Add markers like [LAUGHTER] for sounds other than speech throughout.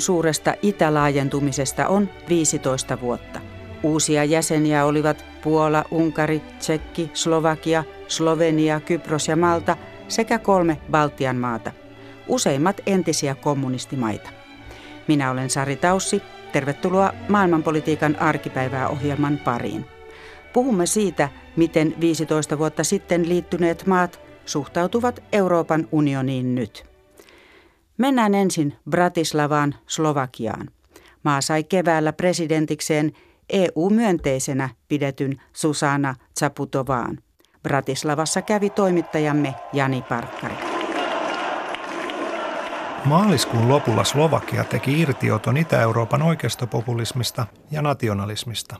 EUn suuresta itälaajentumisesta on 15 vuotta. Uusia jäseniä olivat Puola, Unkari, Tsekki, Slovakia, Slovenia, Kypros ja Malta sekä kolme Baltian maata. Useimmat entisiä kommunistimaita. Minä olen Sari Taussi. Tervetuloa maailmanpolitiikan arkipäivää ohjelman pariin. Puhumme siitä, miten 15 vuotta sitten liittyneet maat suhtautuvat Euroopan unioniin nyt. Mennään ensin Bratislavaan, Slovakiaan. Maa sai keväällä presidentikseen EU-myönteisenä pidetyn Susana Zaputovaan. Bratislavassa kävi toimittajamme Jani Parkkari. Maaliskuun lopulla Slovakia teki irtioton Itä-Euroopan oikeistopopulismista ja nationalismista.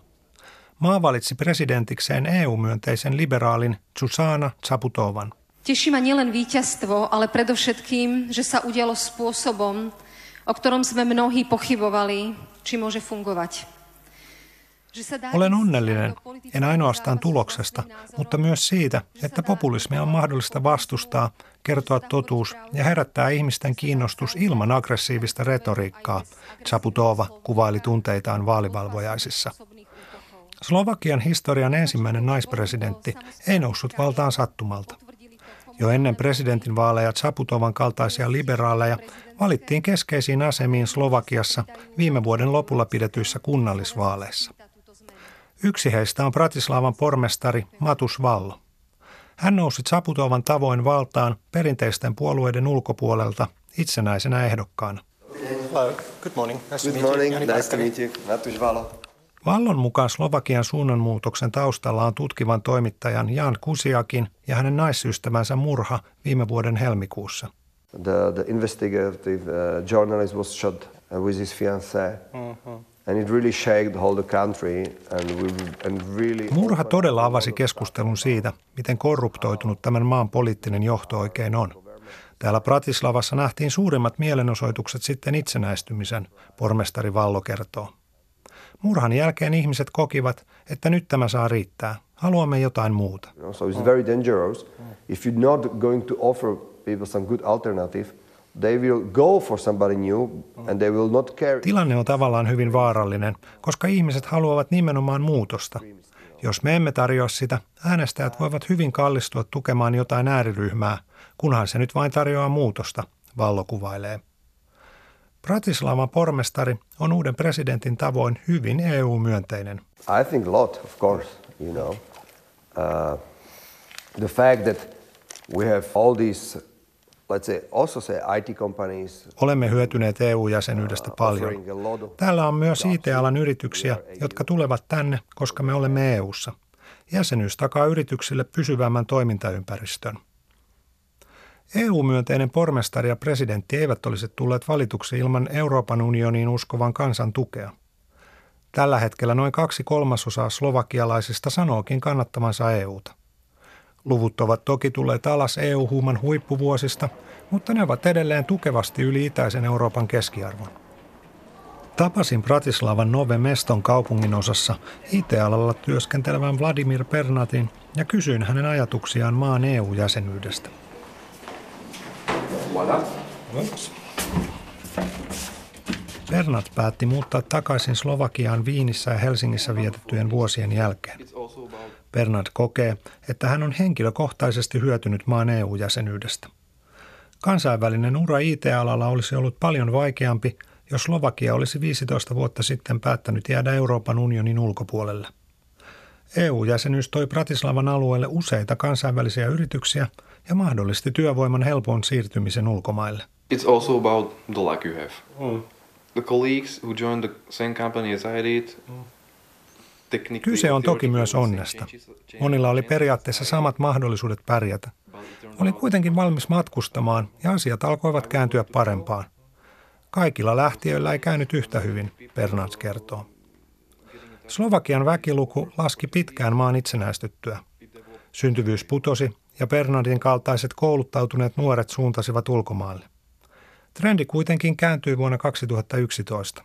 Maa valitsi presidentikseen EU-myönteisen liberaalin Susana Zaputovan. Teší ma nielen víťazstvo, ale predovšetkým, že sa udialo spôsobom, o ktorom sme mnohí pochybovali, či môže fungovať. Olen onnellinen, en ainoastaan tuloksesta, mutta myös siitä, että populismia on mahdollista vastustaa, kertoa totuus ja herättää ihmisten kiinnostus ilman aggressiivista retoriikkaa, Chaputova kuvaili tunteitaan vaalivalvojaisissa. Slovakian historian ensimmäinen naispresidentti ei noussut valtaan sattumalta. Jo ennen presidentin vaaleja Chaputovan kaltaisia liberaaleja valittiin keskeisiin asemiin Slovakiassa viime vuoden lopulla pidetyissä kunnallisvaaleissa. Yksi heistä on Bratislavan pormestari Matus Vallo. Hän nousi Chaputovan tavoin valtaan perinteisten puolueiden ulkopuolelta itsenäisenä ehdokkaana. Good morning. Nice Good morning. Nice to meet you. Matus Vallo. Vallon mukaan Slovakian suunnanmuutoksen taustalla on tutkivan toimittajan Jan Kusiakin ja hänen naisystävänsä murha viime vuoden helmikuussa. The, the investigative uh, journalist was shot uh, with his fiancée. Mm-hmm. Murha todella avasi keskustelun siitä, miten korruptoitunut tämän maan poliittinen johto oikein on. Täällä Pratislavassa nähtiin suurimmat mielenosoitukset sitten itsenäistymisen, pormestari Vallo kertoo. Murhan jälkeen ihmiset kokivat, että nyt tämä saa riittää. Haluamme jotain muuta. So it's very dangerous if you're not going to offer people some good alternative. They will go for somebody new and they will not care. Tilanne on tavallaan hyvin vaarallinen, koska ihmiset haluavat nimenomaan muutosta. Jos me emme tarjoa sitä, äänestäjät voivat hyvin kallistua tukemaan jotain ääriryhmää, kunhan se nyt vain tarjoaa muutosta, Vallo kuvailee. Bratislavan pormestari on uuden presidentin tavoin hyvin EU-myönteinen. I think a lot, of course, you know. Uh, the fact that we have all these let's say, also say IT companies. Olemme hyötyneet EU-jäsenyydestä paljon. Täällä on myös IT-alan yrityksiä, jotka tulevat tänne, koska me olemme EU:ssa. Jäsenyys takaa yrityksille pysyvämmän toimintaympäristön. EU-myönteinen pormestari ja presidentti eivät olisi tulleet valituksi ilman Euroopan unioniin uskovan kansan tukea. Tällä hetkellä noin kaksi kolmasosaa slovakialaisista sanookin kannattamansa EUta. Luvut ovat toki tulleet alas EU-huuman huippuvuosista, mutta ne ovat edelleen tukevasti yli itäisen Euroopan keskiarvon. Tapasin Bratislavan Nove Meston kaupungin osassa IT-alalla työskentelevän Vladimir Pernatin ja kysyin hänen ajatuksiaan maan EU-jäsenyydestä. Voilà. Bernard päätti muuttaa takaisin Slovakiaan Viinissä ja Helsingissä vietettyjen vuosien jälkeen. Bernard kokee, että hän on henkilökohtaisesti hyötynyt maan EU-jäsenyydestä. Kansainvälinen ura IT-alalla olisi ollut paljon vaikeampi, jos Slovakia olisi 15 vuotta sitten päättänyt jäädä Euroopan unionin ulkopuolelle. EU-jäsenyys toi Bratislavan alueelle useita kansainvälisiä yrityksiä – ja mahdollisti työvoiman helpon siirtymisen ulkomaille. It's also about the luck you have. Mm. The colleagues who joined the same company as I did, mm. Kyse on toki myös onnesta. Monilla oli periaatteessa samat mahdollisuudet pärjätä. Olin kuitenkin valmis matkustamaan ja asiat alkoivat kääntyä parempaan. Kaikilla lähtiöillä ei käynyt yhtä hyvin, Bernards kertoo. Slovakian väkiluku laski pitkään maan itsenäistyttyä. Syntyvyys putosi ja Bernardin kaltaiset kouluttautuneet nuoret suuntasivat ulkomaalle. Trendi kuitenkin kääntyi vuonna 2011.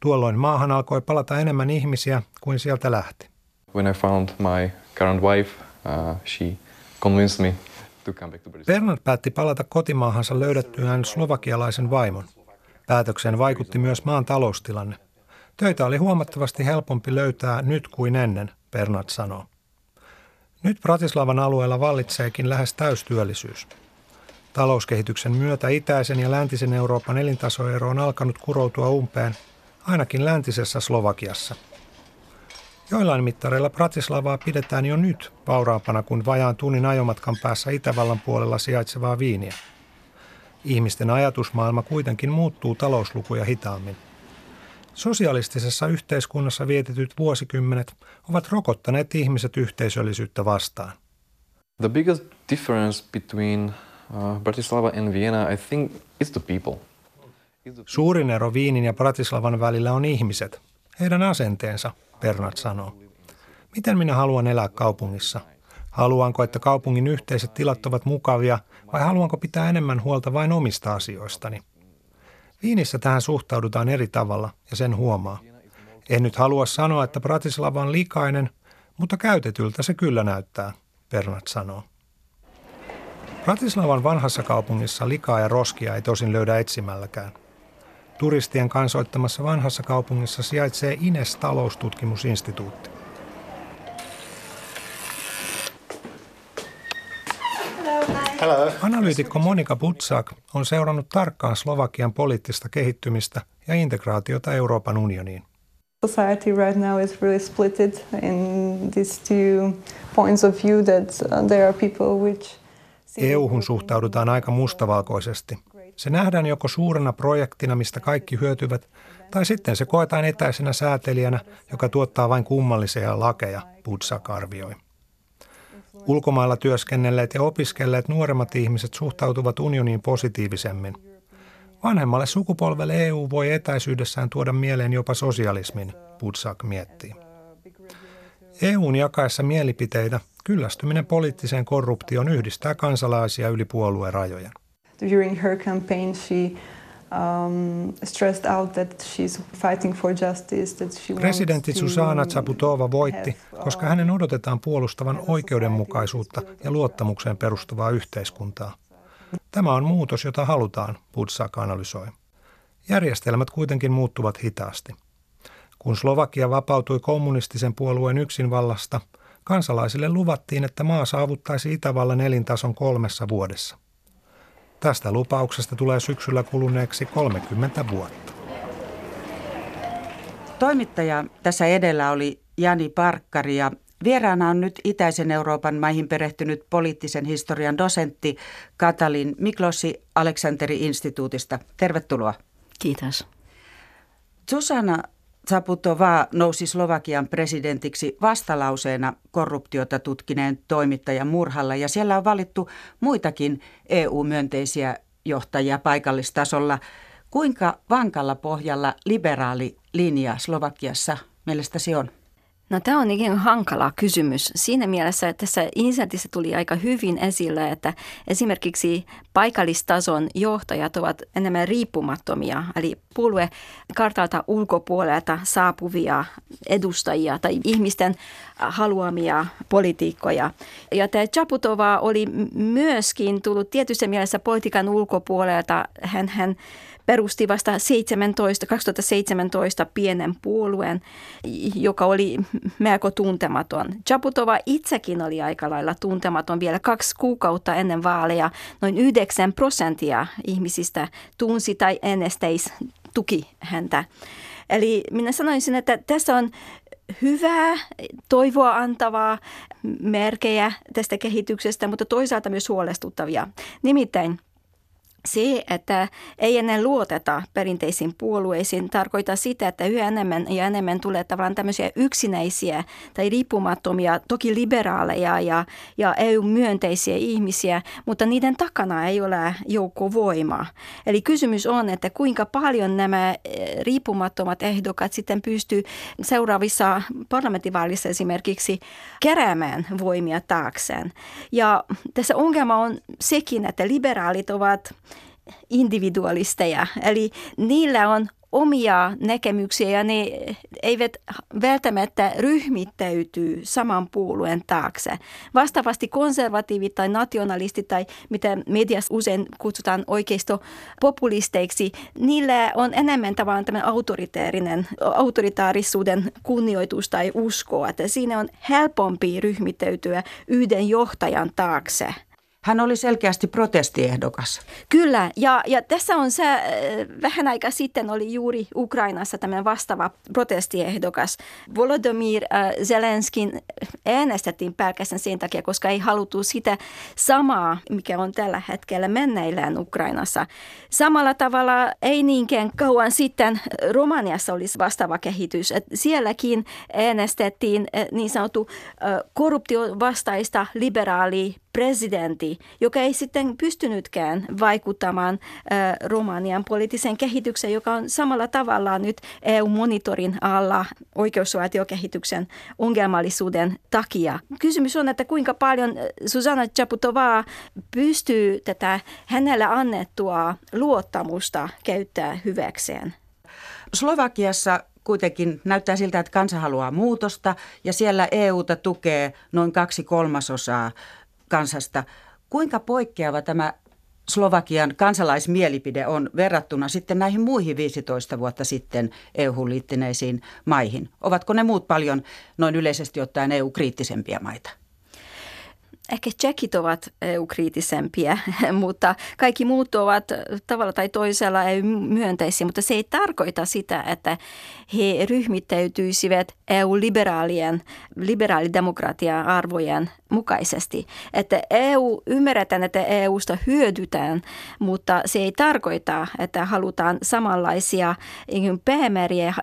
Tuolloin maahan alkoi palata enemmän ihmisiä kuin sieltä lähti. When I found my current wife, uh, she convinced me to come back to Bernard päätti palata kotimaahansa löydettyään slovakialaisen vaimon. Päätökseen vaikutti myös maan taloustilanne. Töitä oli huomattavasti helpompi löytää nyt kuin ennen, Bernard sanoo. Nyt Bratislavan alueella vallitseekin lähes täystyöllisyys. Talouskehityksen myötä itäisen ja läntisen Euroopan elintasoero on alkanut kuroutua umpeen, ainakin läntisessä Slovakiassa. Joillain mittareilla Bratislavaa pidetään jo nyt vauraampana kuin vajaan tunnin ajomatkan päässä Itävallan puolella sijaitsevaa Viiniä. Ihmisten ajatusmaailma kuitenkin muuttuu talouslukuja hitaammin. Sosialistisessa yhteiskunnassa vietetyt vuosikymmenet ovat rokottaneet ihmiset yhteisöllisyyttä vastaan. The biggest difference between uh, Bratislava and Vienna, I think, is the people. Suurin ero Viinin ja Bratislavan välillä on ihmiset, heidän asenteensa, Bernard sanoo. Miten minä haluan elää kaupungissa? Haluanko, että kaupungin yhteiset tilat ovat mukavia vai haluanko pitää enemmän huolta vain omista asioistani? Viinissä tähän suhtaudutaan eri tavalla ja sen huomaa. En nyt halua sanoa, että Bratislava on likainen, mutta käytetyltä se kyllä näyttää, Bernard sanoo. Bratislavan vanhassa kaupungissa likaa ja roskia ei tosin löydä etsimälläkään. Turistien kansoittamassa vanhassa kaupungissa sijaitsee Ines taloustutkimusinstituutti. Hello. Analyytikko Monika Butsak on seurannut tarkkaan Slovakian poliittista kehittymistä ja integraatiota Euroopan unioniin. Society right now is really splitted in these two points of view that uh, there are people which EU-hun suhtaudutaan aika mustavalkoisesti. Se nähdään joko suurena projektina, mistä kaikki hyötyvät, tai sitten se koetaan etäisenä säätelijänä, joka tuottaa vain kummallisia lakeja, Butsak arvioi. Ulkomailla työskennelleet ja opiskelleet nuoremmat ihmiset suhtautuvat unioniin positiivisemmin. Vanhemmalle sukupolvelle EU voi etäisyydessään tuoda mieleen jopa sosialismin, Butsak miettii. EUn jakaessa mielipiteitä kyllästyminen poliittiseen korruptioon yhdistää kansalaisia yli puolueen rajojen. During her campaign she um, stressed out that she's fighting for justice, that she Presidentti Susana Zaputova voitti, koska hänen odotetaan puolustavan oikeudenmukaisuutta ja luottamukseen perustuvaa yhteiskuntaa. Tämä on muutos, jota halutaan, Budsak analysoi. Järjestelmät kuitenkin muuttuvat hitaasti. Kun Slovakia vapautui kommunistisen puolueen yksinvallasta, kansalaisille luvattiin, että maa saavuttaisi Itävallan elintason kolmessa vuodessa – Tästä lupauksesta tulee syksyllä kuluneeksi 30 vuotta. Toimittaja tässä edellä oli Jani Parkkari ja vieraana on nyt Itäisen Euroopan maihin perehtynyt poliittisen historian dosentti Katalin Miklosi Aleksanteri-instituutista. Tervetuloa. Kiitos. Susanna Zaputova nousi Slovakian presidentiksi vastalauseena korruptiota tutkineen toimittajan murhalla ja siellä on valittu muitakin EU-myönteisiä johtajia paikallistasolla. Kuinka vankalla pohjalla liberaali linja Slovakiassa mielestäsi on? No tämä on ikään hankala kysymys siinä mielessä, että tässä insertissä tuli aika hyvin esille, että esimerkiksi paikallistason johtajat ovat enemmän riippumattomia, eli puolue kartalta ulkopuolelta saapuvia edustajia tai ihmisten haluamia politiikkoja. Ja tämä Chaputova oli myöskin tullut tietyssä mielessä politiikan ulkopuolelta. Hän, hän perusti vasta 17, 2017 pienen puolueen, joka oli melko tuntematon. Chaputova itsekin oli aika lailla tuntematon vielä kaksi kuukautta ennen vaaleja. Noin 9 prosenttia ihmisistä tunsi tai ennesteis tuki häntä. Eli minä sanoisin, että tässä on hyvää, toivoa antavaa merkejä tästä kehityksestä, mutta toisaalta myös huolestuttavia. Nimittäin se, että ei enää luoteta perinteisiin puolueisiin, tarkoittaa sitä, että yhä enemmän ja enemmän tulee tavallaan tämmöisiä yksinäisiä tai riippumattomia, toki liberaaleja ja, ja EU-myönteisiä ihmisiä, mutta niiden takana ei ole joukkovoimaa. Eli kysymys on, että kuinka paljon nämä eh, riippumattomat ehdokkaat sitten pystyy seuraavissa parlamenttivaaleissa esimerkiksi keräämään voimia taakseen. Ja tässä ongelma on sekin, että liberaalit ovat individualisteja. Eli niillä on omia näkemyksiä ja ne eivät välttämättä ryhmittäytyy saman puolueen taakse. Vastaavasti konservatiivit tai nationalistit tai mitä mediassa usein kutsutaan oikeistopopulisteiksi, niillä on enemmän tavallaan tämmöinen autoritaarinen, autoritaarisuuden kunnioitus tai usko, että siinä on helpompi ryhmittäytyä yhden johtajan taakse – hän oli selkeästi protestiehdokas. Kyllä, ja, ja tässä on se, äh, vähän aika sitten oli juuri Ukrainassa tämmöinen vastaava protestiehdokas. Volodymyr äh, Zelenskin äänestettiin pelkästään sen takia, koska ei haluttu sitä samaa, mikä on tällä hetkellä menneillään Ukrainassa. Samalla tavalla ei niinkään kauan sitten Romaniassa olisi vastaava kehitys. Että sielläkin äänestettiin äh, niin sanottu korruptiovastaista liberaali presidentti, joka ei sitten pystynytkään vaikuttamaan Romanian poliittiseen kehitykseen, joka on samalla tavalla nyt EU-monitorin alla oikeusvaltiokehityksen ongelmallisuuden takia. Kysymys on, että kuinka paljon Susanna Chaputovaa pystyy tätä hänelle annettua luottamusta käyttää hyväkseen. Slovakiassa kuitenkin näyttää siltä, että kansa haluaa muutosta ja siellä EUta tukee noin kaksi kolmasosaa kansasta. Kuinka poikkeava tämä Slovakian kansalaismielipide on verrattuna sitten näihin muihin 15 vuotta sitten EU-liittyneisiin maihin? Ovatko ne muut paljon noin yleisesti ottaen EU-kriittisempiä maita? ehkä tsekit ovat EU-kriittisempiä, [LAUGHS] mutta kaikki muut ovat tavalla tai toisella EU-myönteisiä, mutta se ei tarkoita sitä, että he ryhmittäytyisivät EU-liberaalien, liberaalidemokratian arvojen mukaisesti. Että EU, ymmärretään, että EUsta hyödytään, mutta se ei tarkoita, että halutaan samanlaisia niin päämääriä,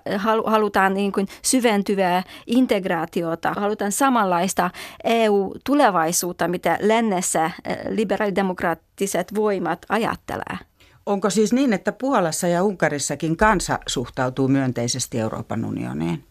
halutaan niin kuin syventyvää integraatiota, halutaan samanlaista EU-tulevaisuutta, mitä lännessä eh, liberaalidemokraattiset voimat ajattelee. Onko siis niin, että Puolassa ja Unkarissakin kansa suhtautuu myönteisesti Euroopan unioniin?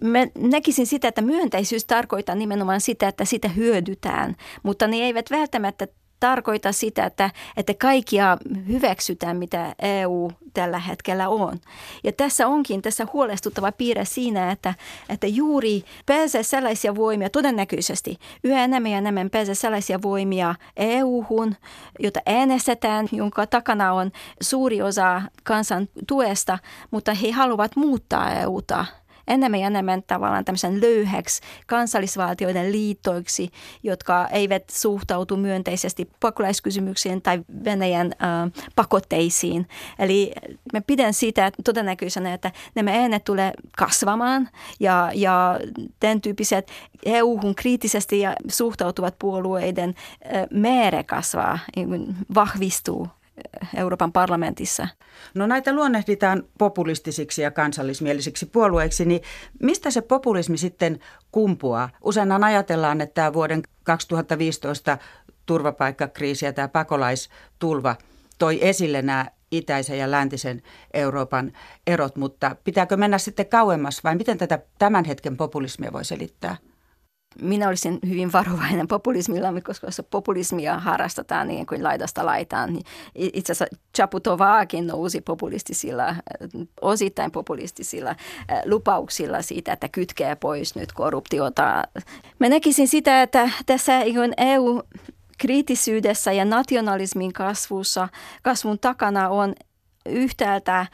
Mä näkisin sitä, että myönteisyys tarkoittaa nimenomaan sitä, että sitä hyödytään, mutta ne eivät välttämättä tarkoita sitä, että, että kaikkia hyväksytään, mitä EU tällä hetkellä on. Ja tässä onkin tässä huolestuttava piirre siinä, että, että juuri pääsee sellaisia voimia, todennäköisesti yhä enemmän ja enemmän pääsee sellaisia voimia EU-hun, jota äänestetään, jonka takana on suuri osa kansan tuesta, mutta he haluavat muuttaa EUta – enemmän ja enemmän tavallaan tämmöisen löyhäksi kansallisvaltioiden liittoiksi, jotka eivät suhtautu myönteisesti pakolaiskysymyksiin tai Venäjän äh, pakotteisiin. Eli me pidän sitä todennäköisenä, että nämä äänet tulee kasvamaan ja, ja tämän tyyppiset EU-hun kriittisesti ja suhtautuvat puolueiden äh, määrä kasvaa, niin vahvistuu Euroopan parlamentissa. No näitä luonnehditaan populistisiksi ja kansallismielisiksi puolueiksi, niin mistä se populismi sitten kumpuaa? Useinhan ajatellaan, että tämä vuoden 2015 turvapaikkakriisi ja tämä pakolaistulva toi esille nämä itäisen ja läntisen Euroopan erot, mutta pitääkö mennä sitten kauemmas vai miten tätä tämän hetken populismia voi selittää? Minä olisin hyvin varovainen populismilla, koska populismia harrastetaan niin kuin laidasta laitaan. Niin itse asiassa Chaputovaakin nousi populistisilla, osittain populistisilla lupauksilla siitä, että kytkee pois nyt korruptiota. Mä näkisin sitä, että tässä EU kriittisyydessä ja nationalismin kasvussa, kasvun takana on yhtäältä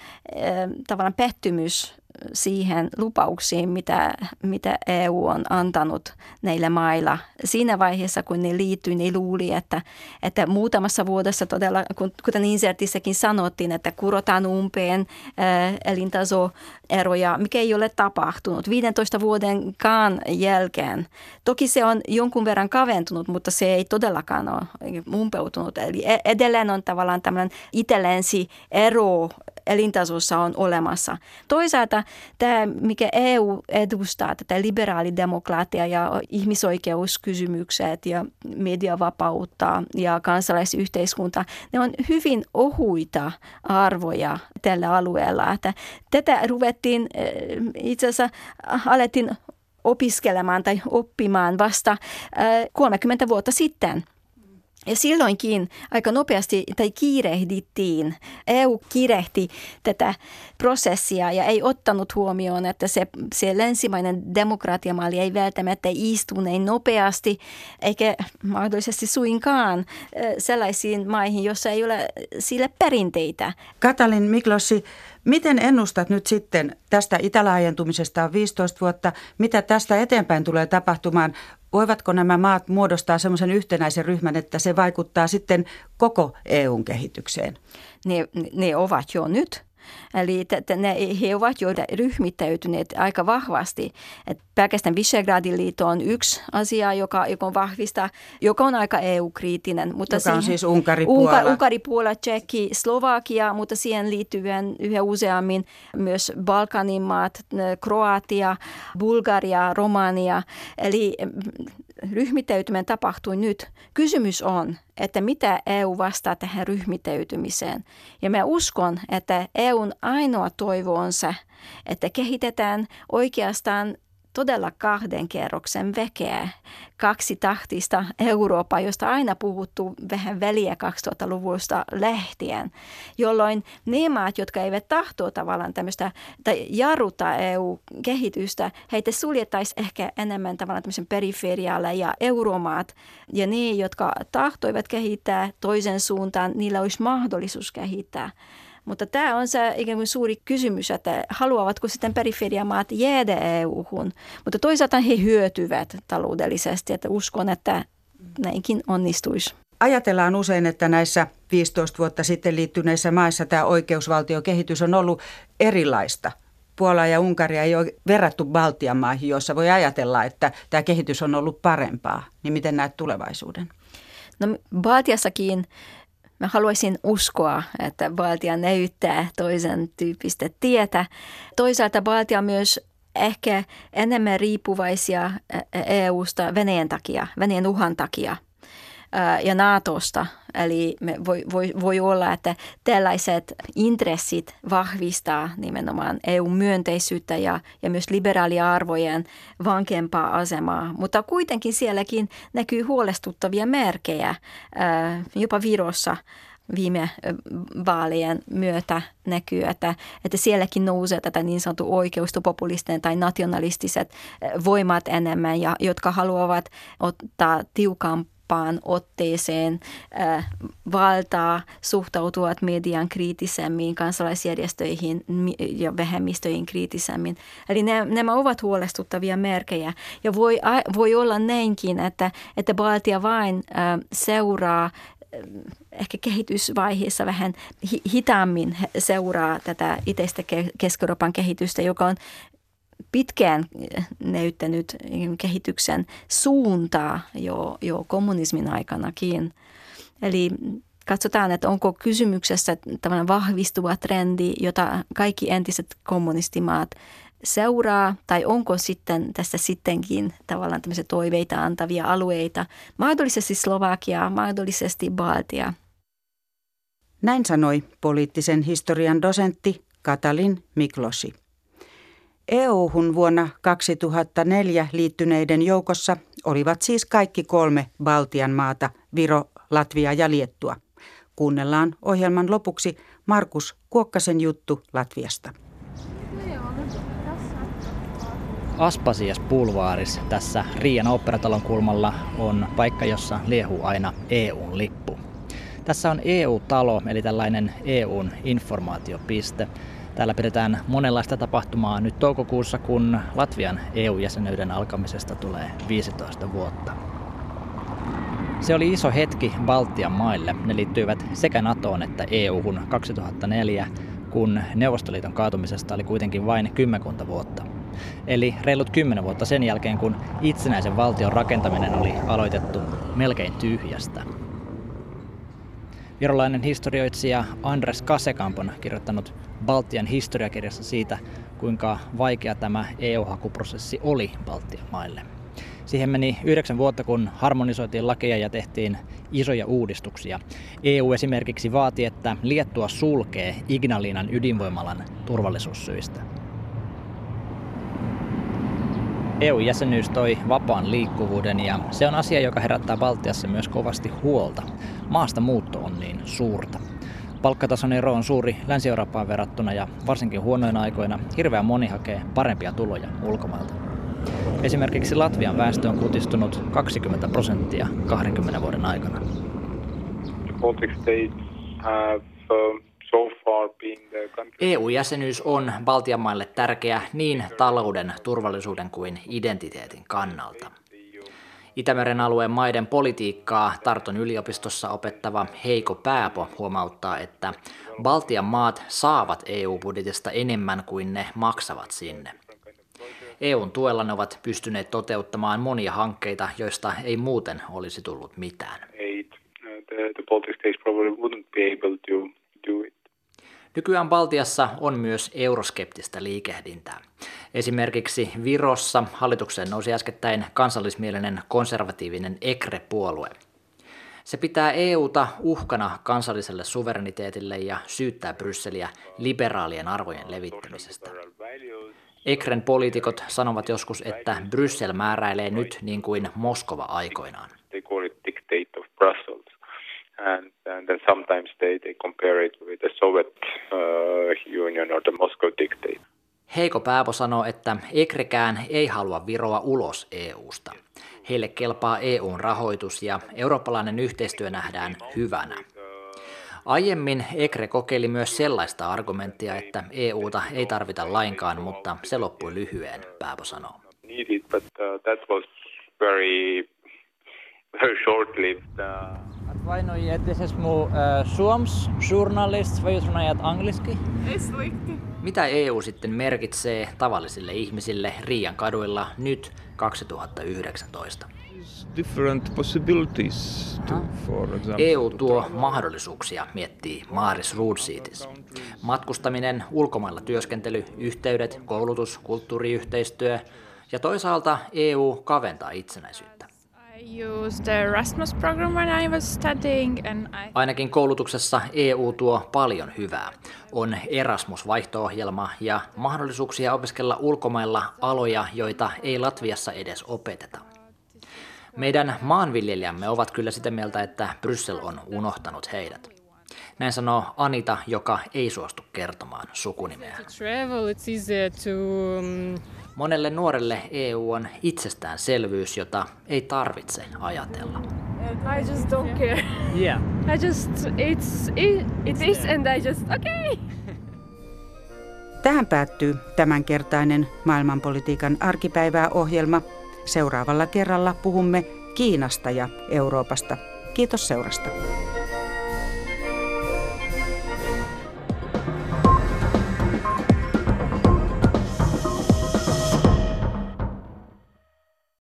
tavallaan pettymys siihen lupauksiin, mitä, mitä EU on antanut näille mailla. Siinä vaiheessa, kun ne liittyi, ne luuli, että, että muutamassa vuodessa todella, kuten insertissäkin sanottiin, että kurotaan umpeen äh, elintasoeroja, mikä ei ole tapahtunut 15 vuodenkaan jälkeen. Toki se on jonkun verran kaventunut, mutta se ei todellakaan ole umpeutunut. Eli e-, edelleen on tavallaan tämmöinen itsellensi ero elintasossa on olemassa. Toisaalta tämä, mikä EU edustaa, tätä liberaalidemokratia ja ihmisoikeuskysymykset ja mediavapautta ja kansalaisyhteiskunta, ne on hyvin ohuita arvoja tällä alueella. Että tätä ruvettiin eh, itse asiassa alettiin opiskelemaan tai oppimaan vasta 30 eh, vuotta sitten – Ja silloinkin aika nopeasti tai kiirehdittiin. EU kiirehti tätä prosessia ja ei ottanut huomioon, että se, se länsimainen demokratiamalli ei välttämättä istu näin nopeasti, eikä mahdollisesti suinkaan sellaisiin maihin, joissa ei ole sille perinteitä. Katalin Miklossi, Miten ennustat nyt sitten tästä itälaajentumisesta on 15 vuotta, mitä tästä eteenpäin tulee tapahtumaan? Voivatko nämä maat muodostaa semmoisen yhtenäisen ryhmän, että se vaikuttaa sitten koko EUn kehitykseen? Ne, ne ovat jo nyt Eli että ne, he ovat jo ryhmittäytyneet aika vahvasti. Et pelkästään Visegradin liitto on yksi asia, joka, joka on vahvista, joka on aika EU-kriittinen. Mutta joka siihen, on siis Unkari, Puola. Unkari, Unkari, Puola, Tsekki, Slovakia, mutta siihen liittyen yhä useammin myös Balkanin maat, Kroatia, Bulgaria, Romania. Eli ryhmittäytyminen tapahtui nyt. Kysymys on, että mitä EU vastaa tähän ryhmittäytymiseen. Ja mä uskon, että EUn ainoa toivo on se, että kehitetään oikeastaan todella kahden kerroksen vekeä, kaksi tahtista Eurooppaa, josta aina puhuttu vähän väliä 2000-luvusta lähtien, jolloin ne maat, jotka eivät tahtoa tavallaan tämmöistä tai jarruta EU-kehitystä, heitä suljettaisiin ehkä enemmän tavallaan tämmöisen periferialle ja euromaat ja ne, jotka tahtoivat kehittää toisen suuntaan, niillä olisi mahdollisuus kehittää. Mutta tämä on se ikään kuin suuri kysymys, että haluavatko sitten periferiamaat jäädä EU-hun. Mutta toisaalta he hyötyvät taloudellisesti, että uskon, että näinkin onnistuisi. Ajatellaan usein, että näissä 15 vuotta sitten liittyneissä maissa tämä oikeusvaltiokehitys on ollut erilaista. Puola ja Unkaria ei ole verrattu Baltian maihin, joissa voi ajatella, että tämä kehitys on ollut parempaa. Niin miten näet tulevaisuuden? No Baltiassakin Mä haluaisin uskoa, että Baltia näyttää toisen tyyppistä tietä. Toisaalta Baltia myös ehkä enemmän riippuvaisia EUsta Venäjän takia, Venäjän uhan takia – ja NATOsta. Eli me voi, voi, voi olla, että tällaiset intressit vahvistaa nimenomaan EU-myönteisyyttä ja, ja myös liberaalia arvojen vankempaa asemaa. Mutta kuitenkin sielläkin näkyy huolestuttavia merkejä, jopa Virossa viime vaalien myötä näkyy, että, että sielläkin nousee tätä niin sanottu oikeistopopulisten tai nationalistiset voimat enemmän, ja, jotka haluavat ottaa tiukampaa vahvempaan otteeseen äh, valtaa, suhtautuvat median kriittisemmin, kansalaisjärjestöihin ja vähemmistöihin kriittisemmin. Eli ne, nämä ovat huolestuttavia merkejä. Ja voi, voi olla näinkin, että, että Baltia vain äh, seuraa äh, ehkä kehitysvaiheessa vähän hitaammin seuraa tätä itseistä Keski-Euroopan kehitystä, joka on pitkään eh, näyttänyt kehityksen suuntaa jo, jo kommunismin aikanakin. Eli katsotaan, että onko kysymyksessä tämmöinen vahvistuva trendi, jota kaikki entiset kommunistimaat seuraa, tai onko sitten tässä sittenkin tavallaan tämmöisiä toiveita antavia alueita, mahdollisesti Slovakia, mahdollisesti Baltia. Näin sanoi poliittisen historian dosentti Katalin Miklosi. EU-hun vuonna 2004 liittyneiden joukossa olivat siis kaikki kolme Baltian maata, Viro, Latvia ja Liettua. Kuunnellaan ohjelman lopuksi Markus Kuokkasen juttu Latviasta. Aspasias Pulvaaris tässä Riian operatalon kulmalla on paikka, jossa liehuu aina EUn lippu. Tässä on EU-talo, eli tällainen EUn informaatiopiste. Täällä pidetään monenlaista tapahtumaa nyt toukokuussa, kun Latvian EU-jäsenyyden alkamisesta tulee 15 vuotta. Se oli iso hetki Baltian maille. Ne liittyivät sekä NATOon että EU-hun 2004, kun Neuvostoliiton kaatumisesta oli kuitenkin vain kymmenkunta vuotta. Eli reilut kymmenen vuotta sen jälkeen, kun itsenäisen valtion rakentaminen oli aloitettu melkein tyhjästä. Virolainen historioitsija Andres Kasekamp on kirjoittanut Baltian historiakirjassa siitä, kuinka vaikea tämä EU-hakuprosessi oli Baltian maille. Siihen meni yhdeksän vuotta, kun harmonisoitiin lakeja ja tehtiin isoja uudistuksia. EU esimerkiksi vaati, että Liettua sulkee Ignalinan ydinvoimalan turvallisuussyistä. EU-jäsenyys toi vapaan liikkuvuuden ja se on asia, joka herättää Baltiassa myös kovasti huolta. Maasta muutto on niin suurta. Palkkatason ero on suuri Länsi-Eurooppaan verrattuna ja varsinkin huonoina aikoina hirveän moni hakee parempia tuloja ulkomailta. Esimerkiksi Latvian väestö on kutistunut 20 prosenttia 20 vuoden aikana. EU-jäsenyys on Baltian maille tärkeä niin talouden, turvallisuuden kuin identiteetin kannalta. Itämeren alueen maiden politiikkaa Tarton yliopistossa opettava Heiko Pääpo huomauttaa, että Baltian maat saavat EU-budjetista enemmän kuin ne maksavat sinne. EUn tuella ne ovat pystyneet toteuttamaan monia hankkeita, joista ei muuten olisi tullut mitään. Nykyään Baltiassa on myös euroskeptistä liikehdintää. Esimerkiksi Virossa hallitukseen nousi äskettäin kansallismielinen konservatiivinen EKRE-puolue. Se pitää EUta uhkana kansalliselle suvereniteetille ja syyttää Brysseliä liberaalien arvojen levittämisestä. Ekren poliitikot sanovat joskus, että Bryssel määräilee nyt niin kuin Moskova aikoinaan. And, sometimes they, they compare it with the Soviet uh, Union or the Moscow dictate. Heiko Pääpo sanoo, että Ekrekään ei halua Viroa ulos EUsta. Heille kelpaa EUn rahoitus ja eurooppalainen yhteistyö nähdään hyvänä. Aiemmin Ekre kokeili myös sellaista argumenttia, että EUta ei tarvita lainkaan, mutta se loppui lyhyen, Pääpo sanoo. Uh, very short-lived. Uh... Vai no jättises mu uh, suoms journalist vai sanojat angliski? Mitä EU sitten merkitsee tavallisille ihmisille Riian kaduilla nyt 2019? different possibilities to, for example, EU tuo mahdollisuuksia, miettii Maaris Roodsiitis. Matkustaminen, ulkomailla työskentely, yhteydet, koulutus, kulttuuriyhteistyö ja toisaalta EU kaventaa itsenäisyyttä. Ainakin koulutuksessa EU tuo paljon hyvää. On Erasmus-vaihto-ohjelma ja mahdollisuuksia opiskella ulkomailla aloja, joita ei Latviassa edes opeteta. Meidän maanviljelijämme ovat kyllä sitä mieltä, että Bryssel on unohtanut heidät. Näin sanoo Anita, joka ei suostu kertomaan sukunimeä. Monelle nuorelle EU on itsestäänselvyys, jota ei tarvitse ajatella. I just don't care. Yeah. I just, it's, it, it is and I just, okay. [LAUGHS] Tähän päättyy tämänkertainen maailmanpolitiikan arkipäivää ohjelma. Seuraavalla kerralla puhumme Kiinasta ja Euroopasta. Kiitos seurasta.